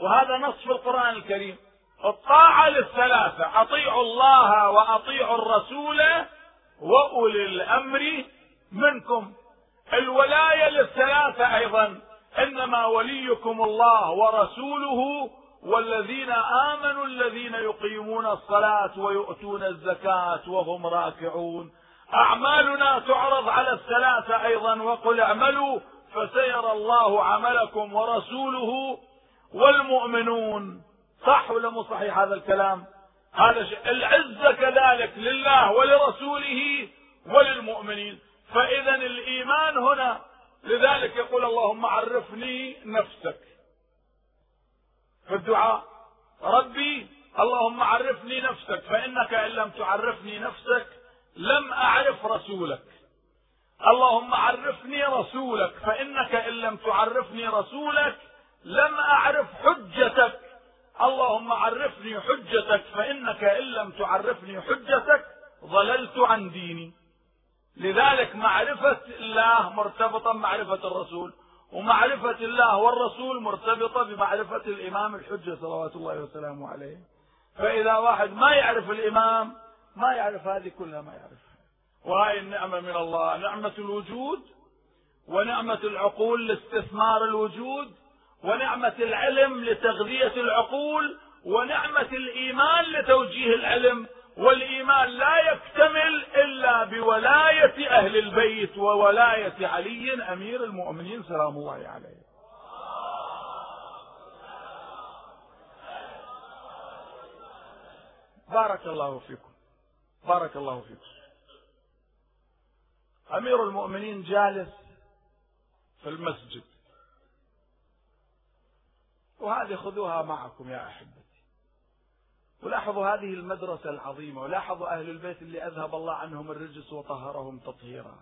وهذا نص في القرآن الكريم. الطاعة للثلاثة أطيعوا الله وأطيعوا الرسول وأولي الأمر منكم. الولاية للثلاثة أيضا. إنما وليكم الله ورسوله والذين آمنوا الذين يقيمون الصلاة ويؤتون الزكاة وهم راكعون. أعمالنا تعرض على الثلاثه أيضا وقل اعملوا فسيرى الله عملكم ورسوله والمؤمنون. صح ولا مو صحيح هذا الكلام؟ هذا شيء. العزة كذلك لله ولرسوله وللمؤمنين. فاذا الإيمان هنا لذلك يقول اللهم عرفني نفسك. في الدعاء ربي اللهم عرفني نفسك فإنك إن لم تعرفني نفسك لم أعرف رسولك. اللهم عرفني رسولك فإنك إن لم تعرفني رسولك لم أعرف حجتك. اللهم عرفني حجتك فإنك إن لم تعرفني حجتك ضللت عن ديني. لذلك معرفة الله مرتبطه بمعرفه الرسول. ومعرفة الله والرسول مرتبطة بمعرفة الإمام الحجة صلوات الله وسلامه عليه. فإذا واحد ما يعرف الإمام ما يعرف هذه كلها ما يعرفها. وهاي النعمة من الله نعمة الوجود ونعمة العقول لاستثمار الوجود ونعمة العلم لتغذية العقول ونعمة الإيمان لتوجيه العلم. والإيمان لا يكتمل إلا بولاية أهل البيت وولاية علي أمير المؤمنين سلام الله عليه. بارك الله فيكم. بارك الله فيكم. أمير المؤمنين جالس في المسجد. وهذه خذوها معكم يا أحبتي ولاحظوا هذه المدرسة العظيمة ولاحظوا أهل البيت اللي أذهب الله عنهم الرجس وطهرهم تطهيرا.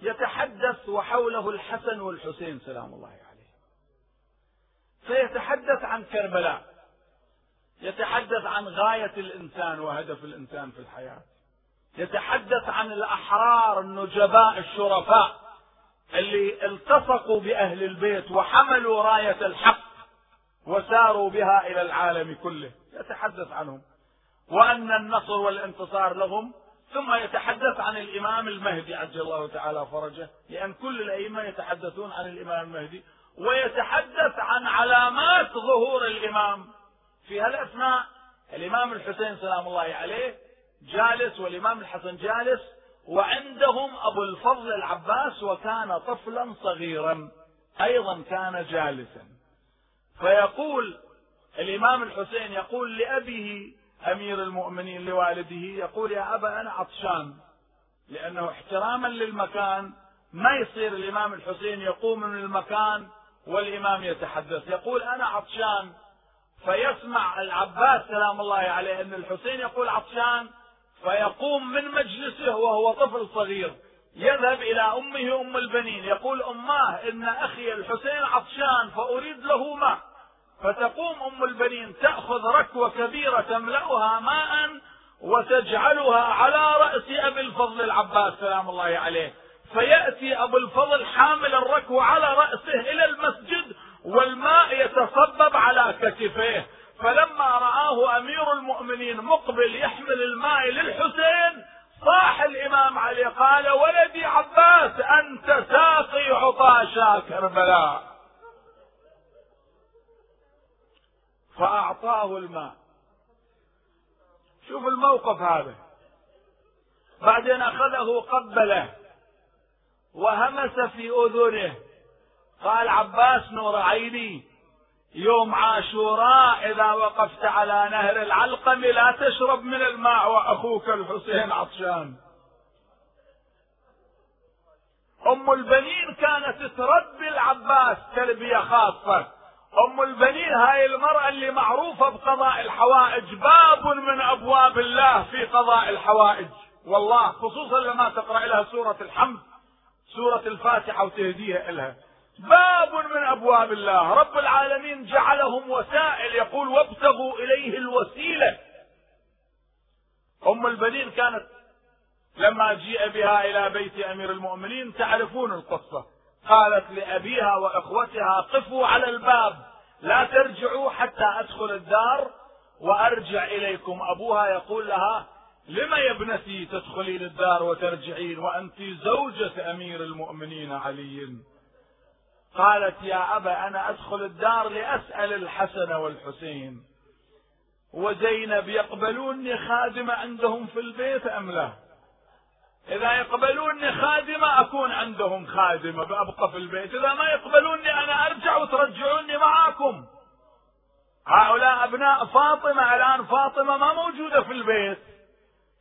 يتحدث وحوله الحسن والحسين سلام الله عليه. سيتحدث عن كربلاء يتحدث عن غاية الإنسان وهدف الإنسان في الحياة. يتحدث عن الأحرار النجباء الشرفاء اللي التصقوا بأهل البيت وحملوا راية الحق وساروا بها إلى العالم كله. يتحدث عنهم وأن النصر والانتصار لهم ثم يتحدث عن الإمام المهدي عجل الله تعالى فرجه لأن كل الأئمة يتحدثون عن الإمام المهدي ويتحدث عن علامات ظهور الإمام. في هالأثناء الإمام الحسين سلام الله عليه جالس والإمام الحسن جالس وعندهم أبو الفضل العباس وكان طفلا صغيرا أيضا كان جالسا. فيقول الإمام الحسين يقول لأبيه أمير المؤمنين لوالده يقول يا أبا أنا عطشان لأنه احتراما للمكان ما يصير الإمام الحسين يقوم من المكان والإمام يتحدث. يقول أنا عطشان فيسمع العباس سلام الله عليه أن الحسين يقول عطشان فيقوم من مجلسه وهو طفل صغير يذهب إلى أمه أم البنين يقول أماه إن أخي الحسين عطشان فأريد له ماء فتقوم أم البنين تأخذ ركوة كبيرة تملأها ماء وتجعلها على رأس أبي الفضل العباس سلام الله عليه. فيأتي أبو الفضل حامل الركوة على رأسه إلى المسجد والماء يتصبب على كتفيه. فلما رآه أمير المؤمنين مقبل يحمل الماء للحسين صاح الإمام علي قال ولدي عباس أنت ساقي عطاشا كربلاء. فأعطاه الماء. شوف الموقف هذا. بعدين أخذه قبله وهمس في أذنه. قال عباس نور عيني يوم عاشوراء إذا وقفت على نهر العلقم لا تشرب من الماء وأخوك الحسين عطشان. أم البنين كانت تربي العباس تربية خاصة. أم البنين هاي المرأة اللي معروفة بقضاء الحوائج. باب من أبواب الله في قضاء الحوائج. والله خصوصا لما تقرأ لها سورة الحمد سورة الفاتحة وتهديها لها باب من أبواب الله. رب العالمين جعلهم وسائل يقول وابتغوا إليه الوسيلة. أم البنين كانت لما جيء بها إلى بيت أمير المؤمنين تعرفون القصة. قالت لأبيها وإخوتها قفوا على الباب لا ترجعوا حتى أدخل الدار وأرجع إليكم. أبوها يقول لها لما يا ابنتي تدخلي للدار وترجعين وأنت زوجة أمير المؤمنين علي؟ قالت يا أبا أنا أدخل الدار لأسأل الحسن والحسين. وزينب يقبلوني خادمة عندهم في البيت أم لا؟ إذا يقبلوني خادمة أكون عندهم خادمة بأبقى في البيت. إذا ما يقبلوني أنا أرجع وترجعوني معاكم. هؤلاء أبناء فاطمة الآن فاطمة ما موجودة في البيت.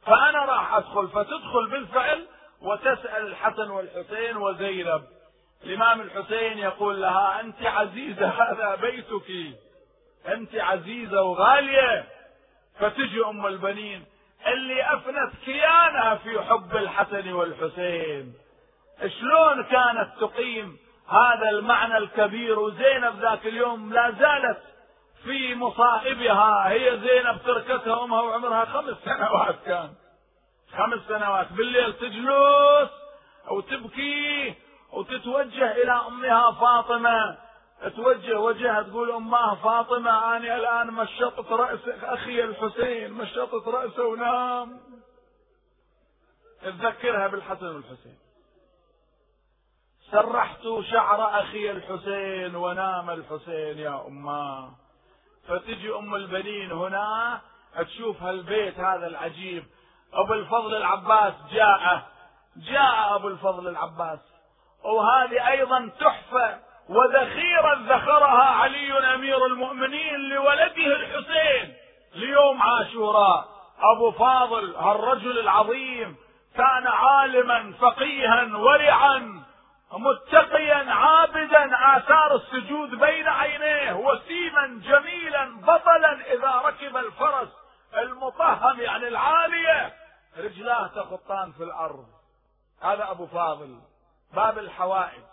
فأنا راح أدخل فتدخل بالفعل وتسأل الحسن والحسين وزينب. الإمام الحسين يقول لها أنت عزيزة هذا بيتك. أنت عزيزة وغالية. فتجي أم البنين. اللي أفنت كيانها في حب الحسن والحسين. شلون كانت تقيم هذا المعنى الكبير وزينب ذاك اليوم لا زالت في مصائبها. هي زينب تركتها أمها وعمرها خمس سنوات كان. خمس سنوات. بالليل تجلس وتبكي وتتوجه إلى أمها فاطمة. توجه وجهها تقول أمها فاطمة اني الآن مشطت رأس أخي الحسين مشطت رأسه ونام تذكرها بالحسن والحسين. سرحت شعر أخي الحسين ونام الحسين يا اماه فتجي أم البنين هنا تشوف هالبيت هذا العجيب. أبو الفضل العباس جاء جاء أبو الفضل العباس. وهذه أيضا تحفة. وذخيرة ذخرها علي أمير المؤمنين لولده الحسين. ليوم عاشوراء. أبو فاضل هالرجل العظيم كان عالما فقيها ورعا متقيا عابدا آثار السجود بين عينيه وسيما جميلا بطلا إذا ركب الفرس المطهم يعني العالية. رجلاه تخطان في الأرض. هذا أبو فاضل باب الحوائج.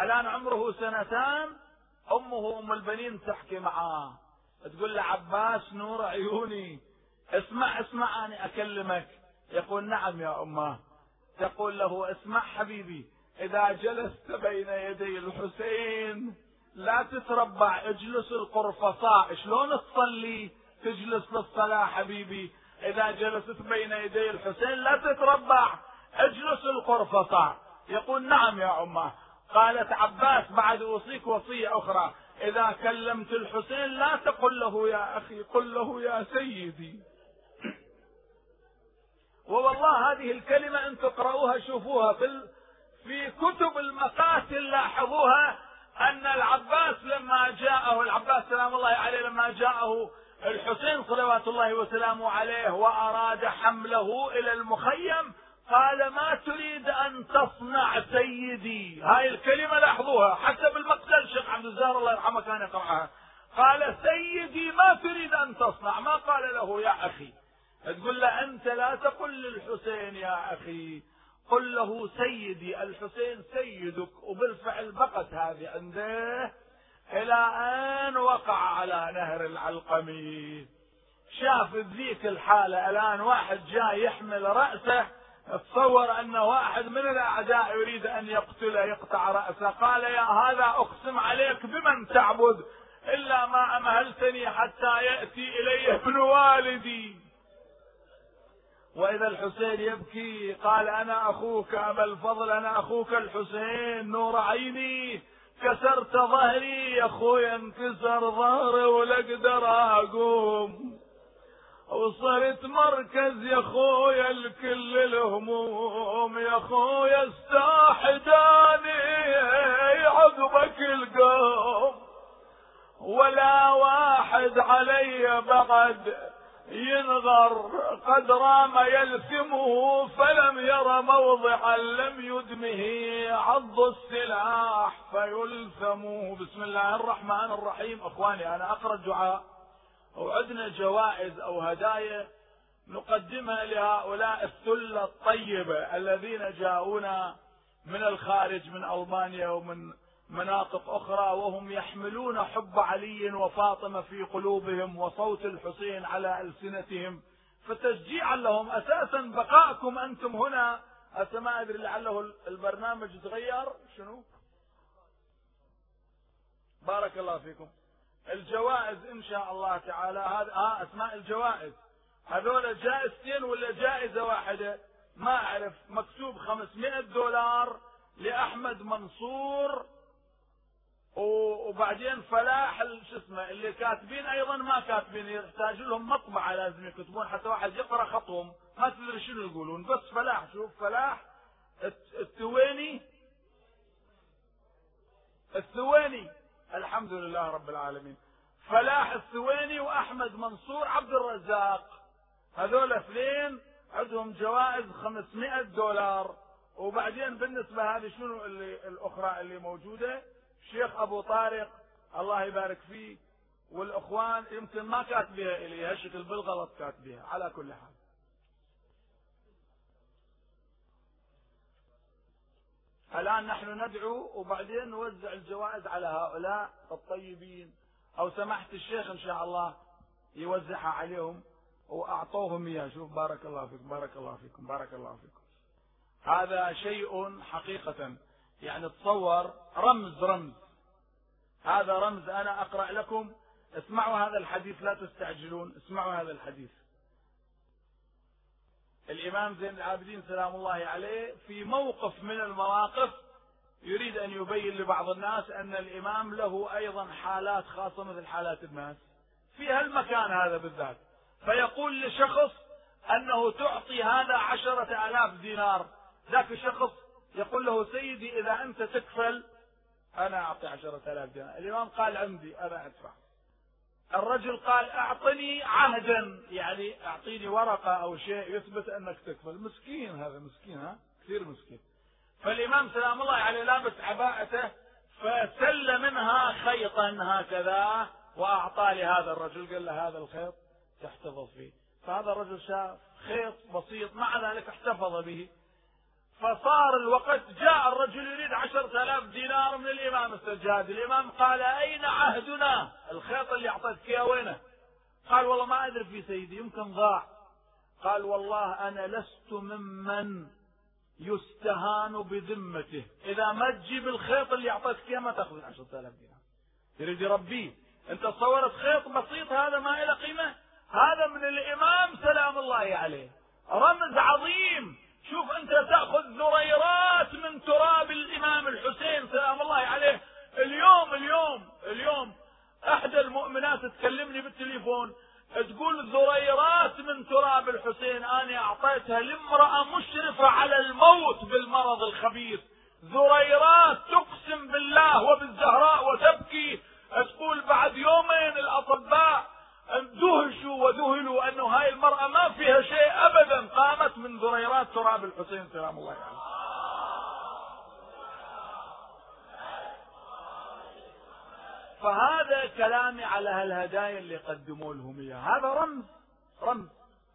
الآن عمره سنتان أمه أم البنين تحكي معاه. تقول له عباس نور عيوني. اسمع اسمع أنا أكلمك. يقول نعم يا أمه. تقول له اسمع حبيبي إذا جلست بين يدي الحسين لا تتربع اجلس القرفصاء شلون تصلي تجلس للصلاة حبيبي؟ إذا جلست بين يدي الحسين لا تتربع اجلس القرفصاء يقول نعم يا أمه. قالت عباس بعد أوصيك وصية أخرى إذا كلمت الحسين لا تقل له يا أخي قل له يا سيدي. ووالله هذه الكلمة أن تقرأوها شوفوها في في كتب المقاتل لاحظوها أن العباس لما جاءه العباس سلام الله عليه لما جاءه الحسين صلوات الله وسلامه عليه وأراد حمله إلى المخيم قال ما تريد أن تصنع سيدي. هاي الكلمة لاحظوها. حتى بالمقتل الشيخ عبد الزهر الله يرحمه كان يقرأها. قال سيدي ما تريد أن تصنع. ما قال له يا أخي. تقول له أنت لا تقل للحسين يا أخي. قل له سيدي الحسين سيدك. وبالفعل بقت هذه عنده إلى أن وقع على نهر العلقمي. شاف ذيك الحالة. الآن واحد جاي يحمل رأسه. تصور أن واحد من الأعداء يريد أن يقتله يقطع رأسه قال يا هذا أقسم عليك بمن تعبد إلا ما أمهلتني حتى يأتي إلي ابن والدي. وإذا الحسين يبكي قال أنا أخوك أبا الفضل أنا أخوك الحسين نور عيني كسرت ظهري يا أخوي انكسر ظهري ولا أقدر أقوم. وصرت مركز يا خويا لكل الهموم. يا خويا استاحداني عقبك القوم؟ ولا واحد علي بعد ينظر. قد رام يلثمه فلم ير موضعا لم يدمه. عض السلاح فيلثم بسم الله الرحمن الرحيم. إخواني أنا أقرأ الدعاء. وعندنا جوائز أو هدايا نقدمها لهؤلاء الثلة الطيبة الذين جاءونا من الخارج من ألمانيا ومن مناطق أخرى وهم يحملون حب علي وفاطمة في قلوبهم وصوت الحسين على ألسنتهم. فتشجيعا لهم. أساسا بقاءكم أنتم هنا. هسه ما أدري لعله البرنامج تغير. شنو؟ بارك الله فيكم. الجوائز إن شاء الله تعالى. هذا آه أسماء الجوائز. هذول جائزتين ولا جائزة واحدة؟ ما أعرف. مكتوب 500 دولار لأحمد منصور وبعدين فلاح شو اسمه اللي كاتبين أيضا ما كاتبين يحتاج لهم مطبعة لازم يكتبون حتى واحد يقرأ خطهم. ما تدري شنو يقولون. بس فلاح شوف فلاح. الثويني الثويني الحمد لله رب العالمين. فلاح الثويني وأحمد منصور عبد الرزاق. هذول اثنين عندهم جوائز 500 دولار. وبعدين بالنسبة هذه شنو اللي الأخرى اللي موجودة؟ الشيخ أبو طارق الله يبارك فيه. والأخوان يمكن ما كاتبها الي هالشكل بالغلط كاتبها على كل حال. الآن نحن ندعو وبعدين نوزع الجوائز على هؤلاء الطيبين. أو سمحت الشيخ إن شاء الله يوزعها عليهم وأعطوهم اياه شوف بارك الله فيكم بارك الله فيكم بارك الله فيكم. هذا شيء حقيقة. يعني تصور رمز رمز. هذا رمز أنا أقرأ لكم. اسمعوا هذا الحديث لا تستعجلون. اسمعوا هذا الحديث. الإمام زين العابدين سلام الله عليه في موقف من المواقف يريد أن يبين لبعض الناس أن الإمام له أيضا حالات خاصة مثل حالات الناس في هالمكان هذا بالذات. فيقول لشخص أنه تعطي هذا عشرة آلاف دينار. ذاك الشخص يقول له سيدي إذا أنت تكفل أنا أعطي عشرة آلاف دينار. الإمام قال عندي أنا أدفع. الرجل قال أعطني عهدا يعني أعطيني ورقة أو شيء يثبت أنك تكفل. مسكين هذا مسكين ها؟ كثير مسكين. فالإمام سلام الله عليه لابس عباءته فسل منها خيطا هكذا وأعطى لهذا الرجل قال له هذا الخيط تحتفظ فيه. فهذا الرجل شاف خيط بسيط مع ذلك احتفظ به. فصار الوقت جاء الرجل يريد عشرة آلاف دينار من الإمام السجاد. الإمام قال أين عهدنا؟ الخيط اللي أعطيتك إياه وينه؟ قال والله ما أدري في سيدي يمكن ضاع. قال والله أنا لست ممن يستهان بذمته. إذا ما تجيب الخيط اللي أعطيتك إياه ما تأخذ العشرة آلاف دينار. يريد يربيه. أنت تصورت خيط بسيط هذا ما له قيمة؟ هذا من الإمام سلام الله عليه. رمز عظيم. شوف انت تاخذ ذريرات من تراب الامام الحسين سلام الله عليه. اليوم اليوم اليوم احدى المؤمنات تكلمني بالتليفون تقول ذريرات من تراب الحسين أنا أعطيتها لامرأة مشرفة على الموت بالمرض الخبيث. ذريرات تقسم بالله وبالزهراء وتبكي. تقول بعد يومين الأطباء دهشوا وذهلوا انه هاي المرأة ما فيها شيء ابدا. قامت من ذريرات تراب الحسين سلام الله عليه. فهذا كلامي على هالهدايا اللي قدموا لهم إياها. هذا رمز رمز.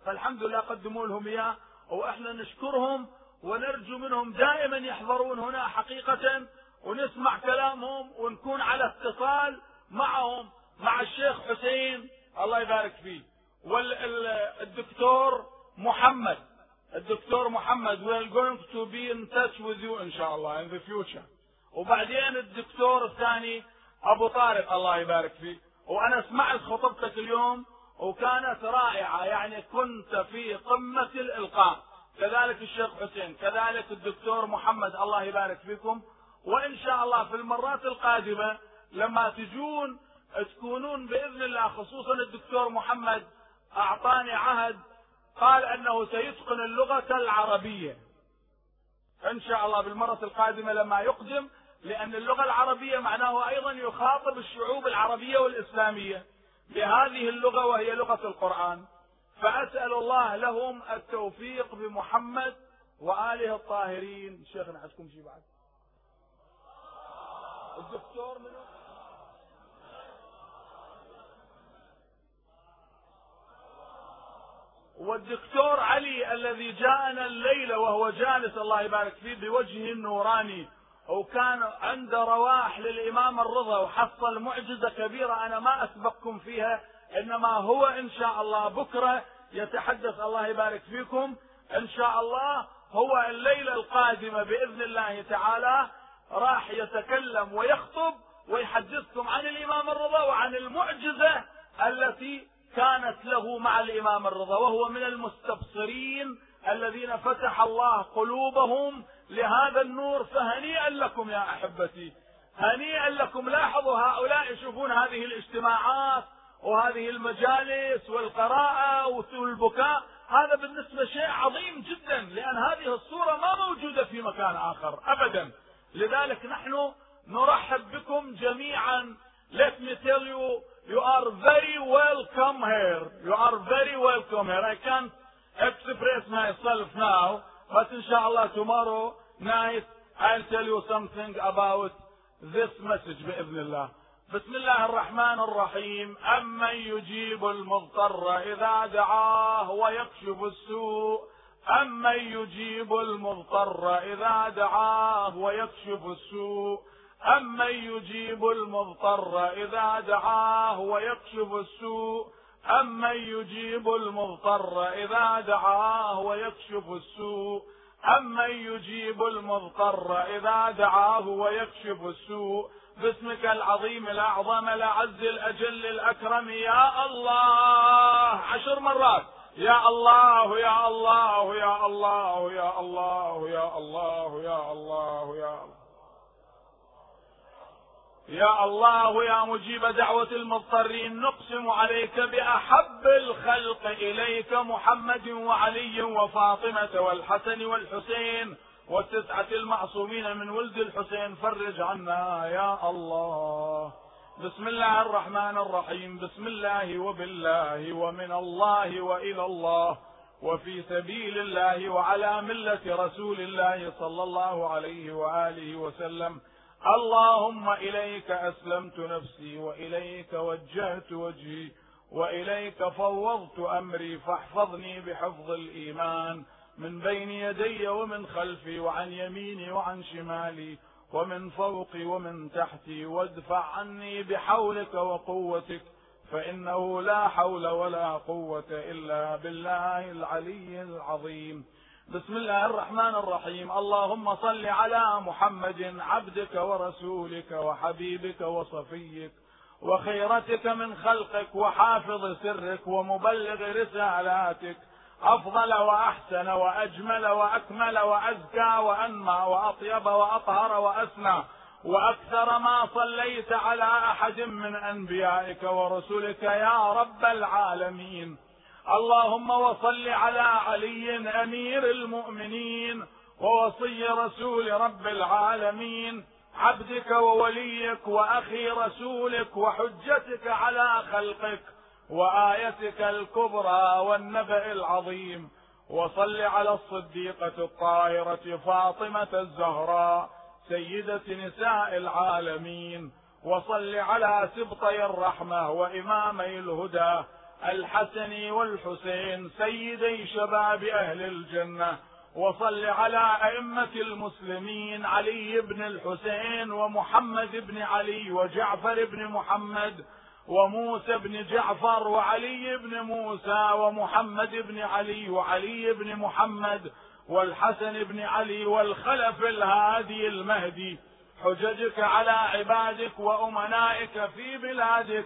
فالحمد لله قدموا لهم اياه وإحنا نشكرهم ونرجو منهم دائما يحضرون هنا حقيقة ونسمع كلامهم ونكون على اتصال معهم مع الشيخ حسين الله يبارك فيه والدكتور محمد. الدكتور محمد we are going to be in touch with you إن شاء الله in the future. وبعدين الدكتور الثاني أبو طارق الله يبارك فيه وأنا سمعت خطبتك اليوم وكانت رائعة. يعني كنت في قمة الإلقاء. كذلك الشيخ حسين كذلك الدكتور محمد الله يبارك فيكم. وإن شاء الله في المرات القادمة لما تجون تكونون بإذن الله خصوصا الدكتور محمد أعطاني عهد قال أنه سيتقن اللغة العربية. إن شاء الله بالمرة القادمة لما يقدم لأن اللغة العربية معناه أيضا يخاطب الشعوب العربية والإسلامية بهذه اللغة وهي لغة القرآن. فأسأل الله لهم التوفيق بمحمد وآله الطاهرين. شيخنا عندكم شيء بعد؟ الدكتور منو؟ والدكتور علي الذي جاءنا الليلة وهو جالس الله يبارك فيه بوجهه النوراني وكان عنده رواح للإمام الرضا وحصل معجزة كبيرة أنا ما أسبقكم فيها إنما هو إن شاء الله بكرة يتحدث الله يبارك فيكم. إن شاء الله هو الليلة القادمة بإذن الله تعالى راح يتكلم ويخطب ويحدثكم عن الإمام الرضا وعن المعجزة التي كانت له مع الإمام الرضا وهو من المستبصرين الذين فتح الله قلوبهم لهذا النور فهنيئا لكم يا أحبتي هنيئا لكم. لاحظوا هؤلاء يشوفون هذه الاجتماعات وهذه المجالس والقراءة والبكاء هذا بالنسبة شيء عظيم جدا لأن هذه الصورة ما موجودة في مكان آخر أبدا. لذلك نحن نرحب بكم جميعا. Let me tell you you are very welcome here you are very welcome here I can't express myself now but inshallah tomorrow night I'll tell you something about this message بإذن الله بسم الله الرحمن الرحيم أمن يجيب المضطر إذا دعاه ويكشف السوء أمن يجيب المضطر إذا دعاه ويكشف السوء أمن يجيب المضطر إذا دعاه ويكشف السوء؟ أمن يجيب المضطر إذا دعاه ويكشف السوء؟ أمن يجيب المضطر إذا دعاه ويكشف السوء؟ باسمك العظيم الأعظم الأعز الأجل الأكرم يا الله! عشر مرات! يا الله! يا الله! يا الله! يا الله! يا الله! يا الله! يا الله! يا الله يا مجيب دعوة المضطرين نقسم عليك بأحب الخلق إليك محمد وعلي وفاطمة والحسن والحسين والتسعة المعصومين من ولد الحسين. فرج عنا يا الله. بسم الله الرحمن الرحيم. بسم الله وبالله ومن الله وإلى الله وفي سبيل الله وعلى ملة رسول الله صلى الله عليه وآله وسلم. اللهم إليك أسلمت نفسي وإليك وجهت وجهي وإليك فوضت أمري فاحفظني بحفظ الإيمان من بين يدي ومن خلفي وعن يميني وعن شمالي ومن فوقي ومن تحتي وادفع عني بحولك وقوتك فإنه لا حول ولا قوة إلا بالله العلي العظيم بسم الله الرحمن الرحيم. اللهم صل على محمد عبدك ورسولك وحبيبك وصفيك وخيرتك من خلقك وحافظ سرك ومبلغ رسالاتك. أفضل وأحسن وأجمل وأكمل وأزكى وأنمى وأطيب وأطهر وأسنى. وأكثر ما صليت على أحد من أنبيائك ورسلك يا رب العالمين. اللهم وصل على علي أمير المؤمنين ووصي رسول رب العالمين عبدك ووليك وأخي رسولك وحجتك على خلقك وآيتك الكبرى والنبأ العظيم. وصل على الصديقة الطاهرة فاطمة الزهراء سيدة نساء العالمين. وصل على سبطي الرحمة وإمامي الهدى الحسن والحسين سيدي شباب أهل الجنة وصل على أئمة المسلمين علي بن الحسين ومحمد بن علي وجعفر بن محمد وموسى بن جعفر وعلي بن موسى ومحمد بن علي وعلي بن محمد والحسن بن علي والخلف الهادي المهدي. حججك على عبادك وأمنائك في بلادك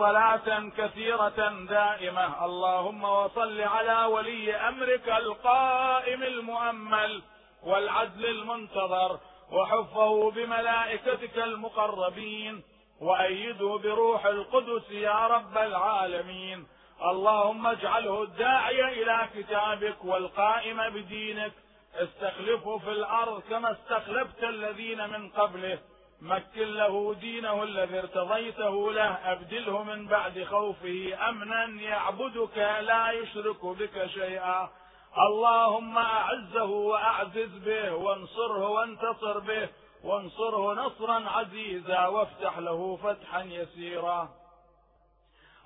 صلاة كثيرة دائمة. اللهم وصل على ولي أمرك القائم المؤمل والعدل المنتظر وحفه بملائكتك المقربين وأيده بروح القدس يا رب العالمين. اللهم اجعله الداعي إلى كتابك والقائم بدينك. استخلفه في الأرض كما استخلفت الذين من قبله. مكن له دينه الذي ارتضيته له أبدله من بعد خوفه أمنا يعبدك لا يشرك بك شيئا. اللهم أعزه وأعزز به وانصره وانتصر به وانصره نصرا عزيزا وافتح له فتحا يسيرا.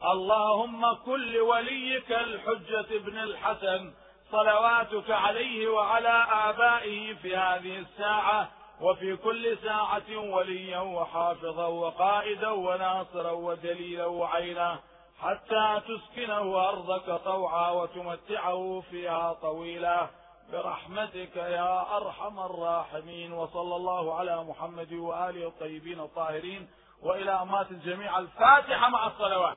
اللهم كن لوليك الحجة ابن الحسن صلواتك عليه وعلى آبائه في هذه الساعة. وفي كل ساعة وليا وحافظا وقائدا وناصرا ودليلا وعينا حتى تسكنه أرضك طوعا وتمتعه فيها طويلا. برحمتك يا أرحم الراحمين. وصلى الله على محمد وآله الطيبين الطاهرين. وإلى أمات الجميع الفاتحة مع الصلوات.